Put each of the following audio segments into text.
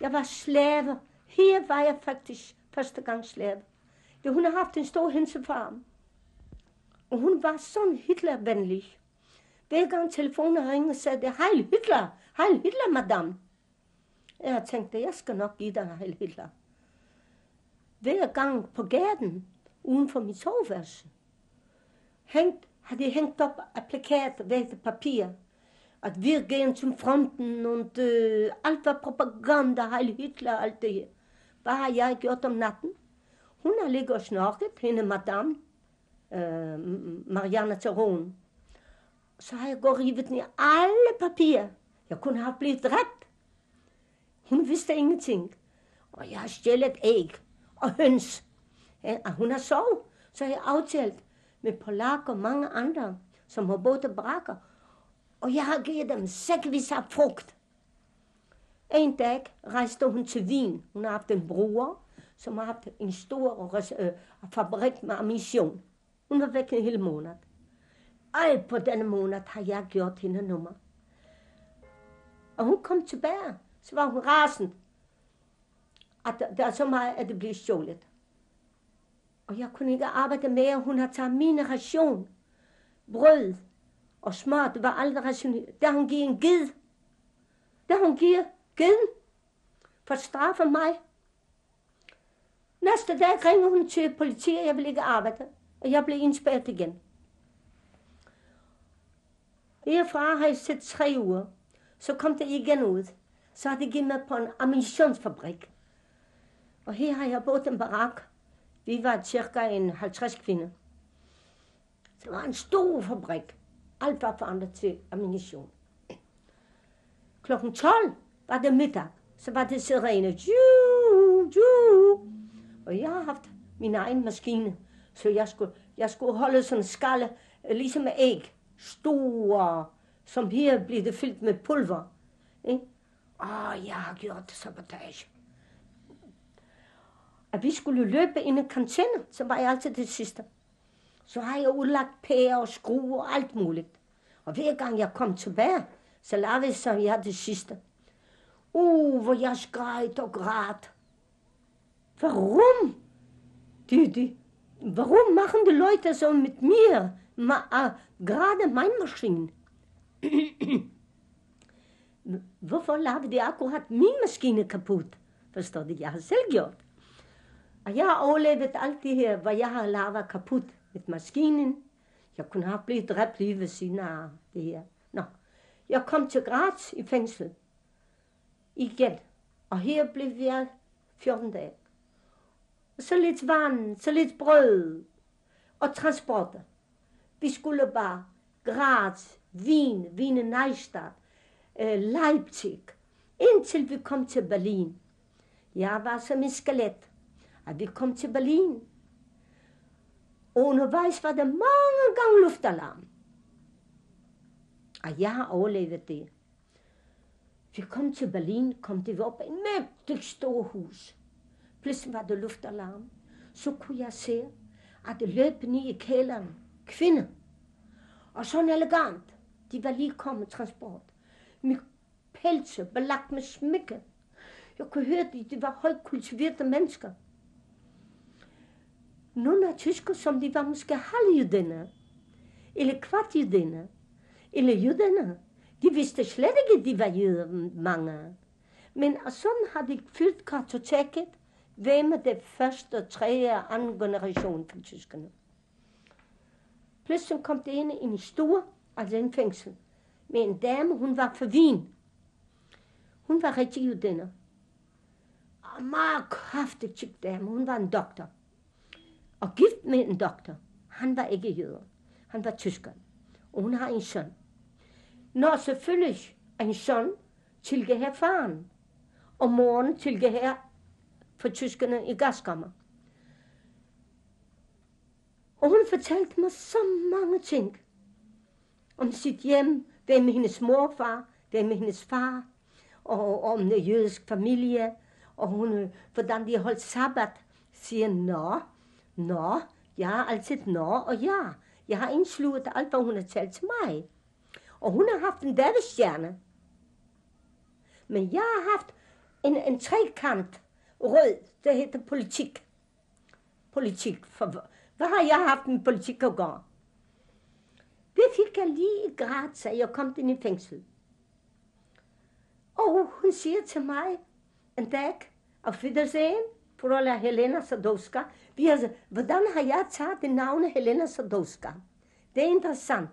Jeg var slave. Her var jeg faktisk første gang slave. Ja, hun har haft en stor hensefarm. Og hun var sådan Hitlervenlig. Hver gang telefonen ringede, sagde det, Heil Hitler, Heil Hitler, madame. Jeg tænkte, jeg skal nok give dig Heil Hitler. Hver gang på gaden, uden for mit soveværelse, hængt, havde de hængt op af plakater, vægte papir, at wir gehen zum Fronten und øh, alt var propaganda, Heil Hitler, alt det her. Hvad har jeg gjort om natten? Hun har ligget og snorket, hende madame, øh, Marianne Teron. Så har jeg gået rivet ned alle papirer. Jeg kunne have blivet dræbt. Hun vidste ingenting. Og jeg har stjælet æg og høns. Ja, og hun har sovet. Så har jeg aftalt med Polak og mange andre, som har boet og barakker. Og jeg har givet dem sækvis af frugt. En dag rejste hun til Wien. Hun har haft en bror, som har haft en stor øh, øh fabrik med ammunition. Hun var væk en hel måned. Alt på denne måned har jeg gjort hende nummer. Og hun kom tilbage, så var hun rasende, at der, der er så meget, at det bliver stjålet. Og jeg kunne ikke arbejde mere. Hun har taget min ration, brød og smart var aldrig rationeret. Der hun giver en ged. Der hun giver geden. for at straffe mig. Næste dag ringer hun til politiet, jeg vil ikke arbejde. Og jeg blev indspærret igen. Herfra har jeg set tre uger. Så kom det igen ud. Så har det givet mig på en ammunitionsfabrik. Og her har jeg boet en barak. Vi var cirka en 50 kvinder. Det var en stor fabrik. Alt var forandret til ammunition. Klokken 12 var det middag. Så var det sirene. Ju, ju. Og jeg har haft min egen maskine. Så jeg skulle, jeg skulle holde sådan en skalle, øh, ligesom med æg. Store, som her blev det fyldt med pulver. Ikke? Åh, jeg har gjort sabotage. At vi skulle løbe ind i kantinen, så var jeg altid det sidste. Så har jeg udlagt pærer og skruer og alt muligt. Og hver gang jeg kom tilbage, så lavede så jeg det sidste. Uh, hvor jeg skreg og græd. Warum? Die, die, warum machen die Leute so mit mir? Ma, uh, gerade mein Maschinen. Hvorfor lavede de akkurat min maskine kaput? Forstår du? Jeg har selv gjort. Og jeg har alt det her, hvad jeg har lavet kaput med maskinen. Jeg kunne have blivet dræbt lige ved siden af det her. Nå, jeg kom til Graz i fængsel. Igen. Og her blev jeg 14 dage. Så lidt vand, så lidt brød og transporter. Vi skulle bare Graz, Wien, Wiener Neustadt, øh, Leipzig, indtil vi kom til Berlin. Jeg var som en skelet, Og vi kom til Berlin. Undervejs var der mange gange luftalarm. Og jeg har overlevet det. Vi kom til Berlin, kom det op i et mægtigt stort hus. Pludselig var der luftalarm. Så kunne jeg se, at det løb ned i kælderen. Kvinder. Og sådan elegant. De var lige kommet transport. Med pelse, belagt med smykke. Jeg kunne høre, at de var højt kultiverede mennesker. Nogle af tysker, som de var måske halvjydende, eller kvartjydende, eller jydende. De vidste slet ikke, at de var jøder, mange. Men sådan har de fyldt kartoteket, hvem er det første, og tredje og anden generation for tyskerne. Pludselig kom det ind i en stor, altså en fængsel, med en dame, hun var fra Wien. Hun var rigtig jødinde. Og meget kraftig tyk dame, hun var en doktor. Og gift med en doktor. Han var ikke jøder. Han var tysker. Og hun har en søn. Når selvfølgelig en søn tilgærer faren, og moren tilgærer for tyskerne i gaskammer. Og hun fortalte mig så mange ting. Om sit hjem, hvem er hendes morfar, hvem er hendes far, og om den jødiske familie, og hun, øh, hvordan de holdt sabbat, siger, nå, nå, jeg har altid nå og ja. Jeg har indsluttet alt, hvad hun har talt til mig. Og hun har haft en dattestjerne. Men jeg har haft en, en trekant rød, der hedder politik. Politik. For, hvad har jeg haft med politik at gøre? Det fik jeg lige gratis, at jeg kom ind i fængsel. Og hun siger til mig en dag, auf Wiedersehen, Fräulein Helena Sadowska. Vi har, hvordan har jeg taget det navn Helena Sadowska? Det er interessant.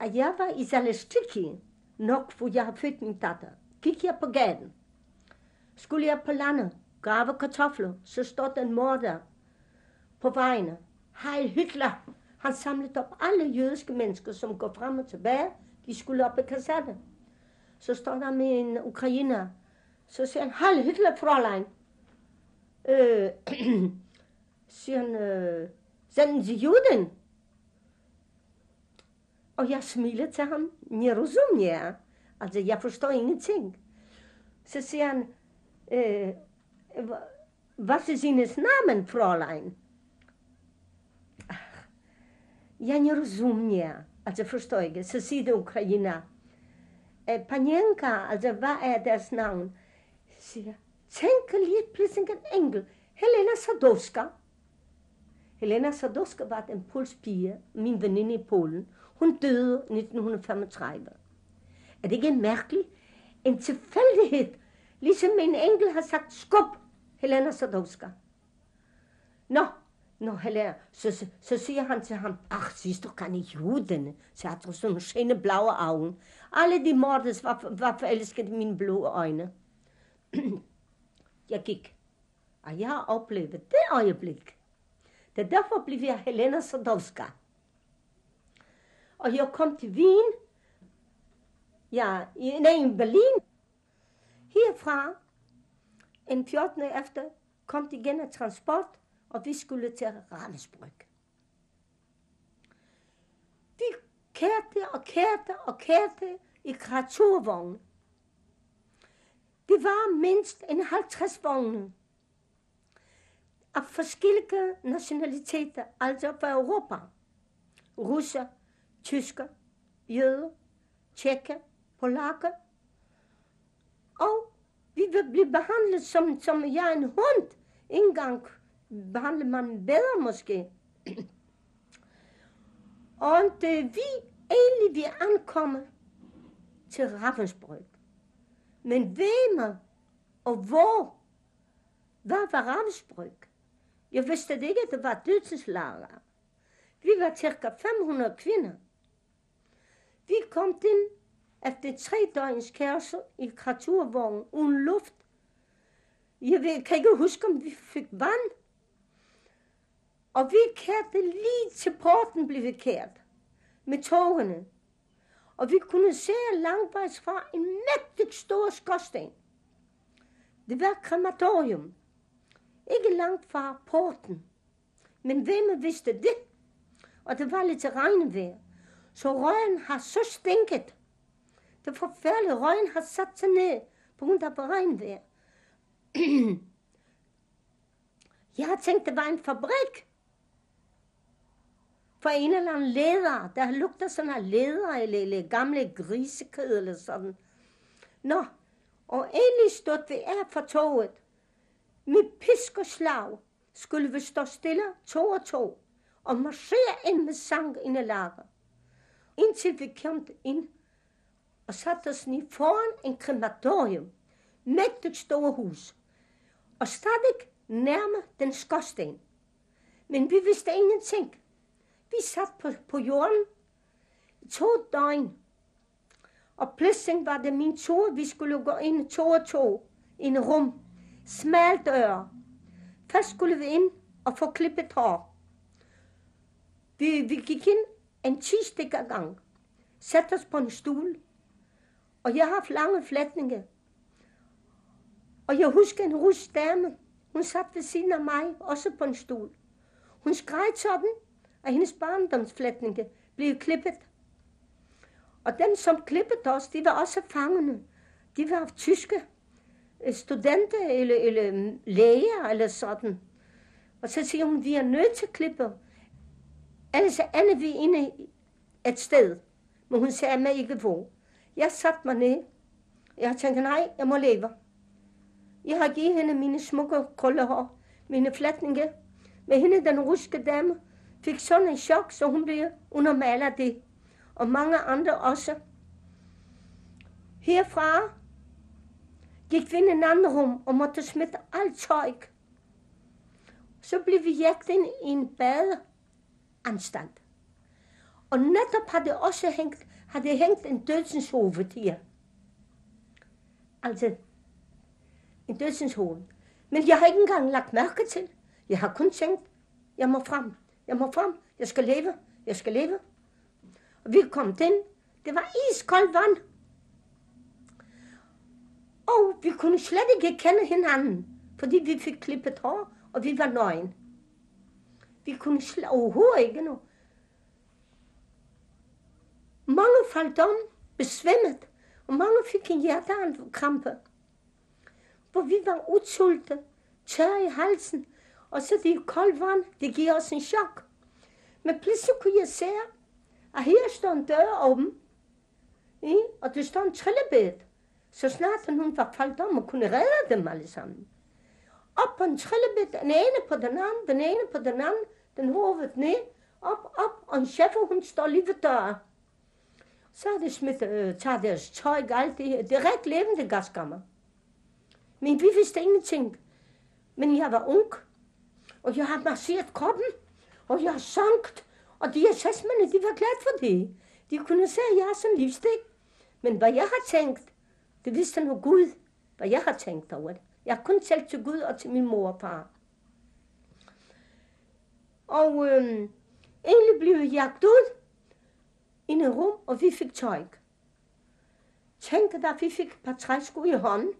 At jeg var i Zalestiki, nok hvor jeg har født min datter, gik jeg på gaden. Skulle jeg på landet grave kartofler, så stod den mor der på vejene. Heil Hitler! Han samlede op alle jødiske mennesker, som går frem og tilbage. De skulle op i kaserne. Så står der med en ukrainer. Så siger han, Heil Hitler, Fräulein. Øh, siger han, øh, senden Sie Juden? Og jeg smiler til ham, Nerozumnia. Altså, jeg forstår ingenting. Så siger han, øh, hvad er sines namen, Fräulein? Ja nie rozumiem, a co verstehe, so sieht Ukraina. Panienka, also war er das Name? Siger, tænk lige pludselig en engel. Helena Sadowska. Helena Sadowska var en polsk pige, min veninde i Polen. Hun døde 1935. Er det ikke mærkeligt? En tilfældighed. Ligesom en engel har sagt, skub, Helena Sadowska. Nå, Nå, Helena, så, så, så siger han til ham, ach, siehst du keine Juden? Så har du sådan schöne blaue Augen. Alle de mordes var, var forelsket i mine blå øjne. jeg gik, og jeg har oplevet det øjeblik. Det er derfor blev jeg Helena Sadowska. Og jeg kom til Wien, ja, i, nej, i Berlin. Herfra, en 14. efter, kom det igen af transport, og vi skulle til Ravensbrück. Vi kørte og kørte og kørte i kreaturvognen. Det var mindst en 50 vogne af forskellige nationaliteter, altså fra Europa. Russer, tysker, jøder, tjekker, polakker. Og vi vil blive behandlet som, som jeg er en hund. En gang behandler man bedre måske. og det vi egentlig vi ankommer til Ravensbrück. Men hvem og hvor? Hvad var Ravensbrück? Jeg vidste ikke, at det var dødselslager. Vi var cirka 500 kvinder. Vi kom ind efter tre døgns kærsel i kraturvognen uden luft. Jeg ved, kan ikke huske, om vi fik vand. Og vi kærte lige til porten blev vi kært med togene. Og vi kunne se langvejs fra en mægtig stor skorsten. Det var krematorium. Ikke langt fra porten. Men hvem vidste det? Og det var lidt regnvejr. Så røgen har så stinket. Det forfærdelige røgen har sat sig ned på grund af regnvejr. Jeg har tænkt, det var en fabrik. For en eller anden leder, der lugter sådan her leder, eller, eller gamle grisekød, eller sådan. Nå, og endelig stod vi af for toget. Med pisk og slag skulle vi stå stille to og to, og marchere ind med sang ind i lager. Indtil vi kom ind og satte os ned foran en krematorium, mægtigt store hus, og stadig nærme den skorsten. Men vi vidste ingenting. Vi satt på, på jorden to døgn, og pludselig var det min tur, vi skulle gå ind to og to i en rum. Smal dør. Først skulle vi ind og få klippet hår. Vi, vi gik ind en 10 stykker gang. Satte os på en stol. Og jeg har lange flætninger. Og jeg husker en rus dame. Hun satte ved siden af mig, også på en stol. Hun skreg sådan, at hendes barndomsflætninger blev klippet. Og dem, som klippede os, de var også fangene. De var tyske øh, studenter eller, eller mm, læger eller sådan. Og så siger hun, vi er nødt til at klippe. Ellers er vi inde et sted. Men hun sagde mig ikke hvor. Jeg satte mig ned, Jeg tænkte, nej, jeg må leve. Jeg har givet hende mine smukke krøllehår, mine flætninge. Med hende, den ruske dame, fik sådan en chok, så hun blev under det. Og mange andre også. Herfra gik vi ind i en anden rum og måtte smitte alt tøj. Så blev vi jagt ind i en badeanstand. Og netop havde det også hængt, havde hængt en dødsenshoved her. Altså, en dødsenshoved. Men jeg har ikke engang lagt mærke til. Jeg har kun tænkt, jeg må frem, jeg må frem, jeg skal leve, jeg skal leve. Og vi kom den. det var iskoldt vand. Og vi kunne slet ikke kende hinanden, fordi vi fik klippet hår, og vi var nøgen. Vi kunne slet overhovedet ikke nu. Mange faldt om, besvimmet, og mange fik en hjertekrampe. Hvor vi var udsulte, tør i halsen, og så det koldt vand, det giver os en chok. Men pludselig kunne jeg se, at her står en dør åben, ja, og der står en trillebed. Så snart hun var faldt om og kunne redde dem alle sammen. Op på en trillebed, den ene på den anden, den ene på den anden, den hovedet ned, op, op, og en chef, hun står lige ved døren. Så er det smidt, øh, tager deres tøj, og alt det her. Det er rigtig levende gaskammer. Men vi vidste ingenting. Men jeg var ung, og jeg har masseret kroppen, og jeg har sunket, og de assessmerne, de var glade for det. De kunne se, at jeg er som livsstil. Men hvad jeg har tænkt, det vidste nu Gud, hvad jeg har tænkt over det. Jeg har kun talt til Gud og til min mor og far. Og øhm, egentlig blev jeg jagt ud i en rum, og vi fik tøj. Tænk, dig, vi fik et par træsko i hånden,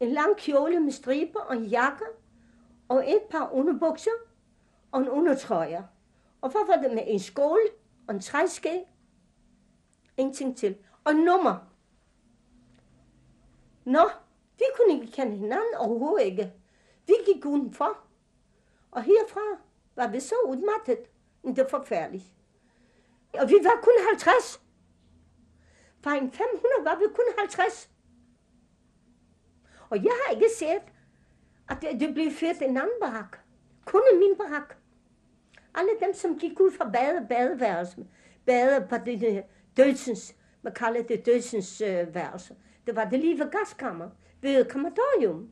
en lang kjole med striber og en jakke, og et par underbukser og en undertrøje. Og hvad var det med en skål og en træske? Ingenting til. Og nummer. Nå, vi kunne ikke kende hinanden overhovedet ikke. Vi gik udenfor. Og herfra var vi så udmattet. Det var forfærdeligt. Og vi var kun 50. Fra en 500 var vi kun 50. Og jeg har ikke set, at det, blev ført en anden barak. Kun i min barak. Alle dem, som gik ud fra bade, badeværelse, bade på det dødsens, man kalder det dødsens øh, værelse. Det var det lige ved gaskammer, ved krematorium.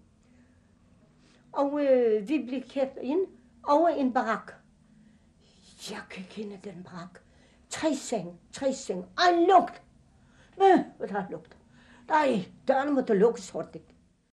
Og øh, vi blev kæft ind over en barak. Jeg kan kende den barak. Tre seng, tre seng. Ej, lugt! Hvad? Hvad der lugt? Nej, dørene måtte lukkes hurtigt.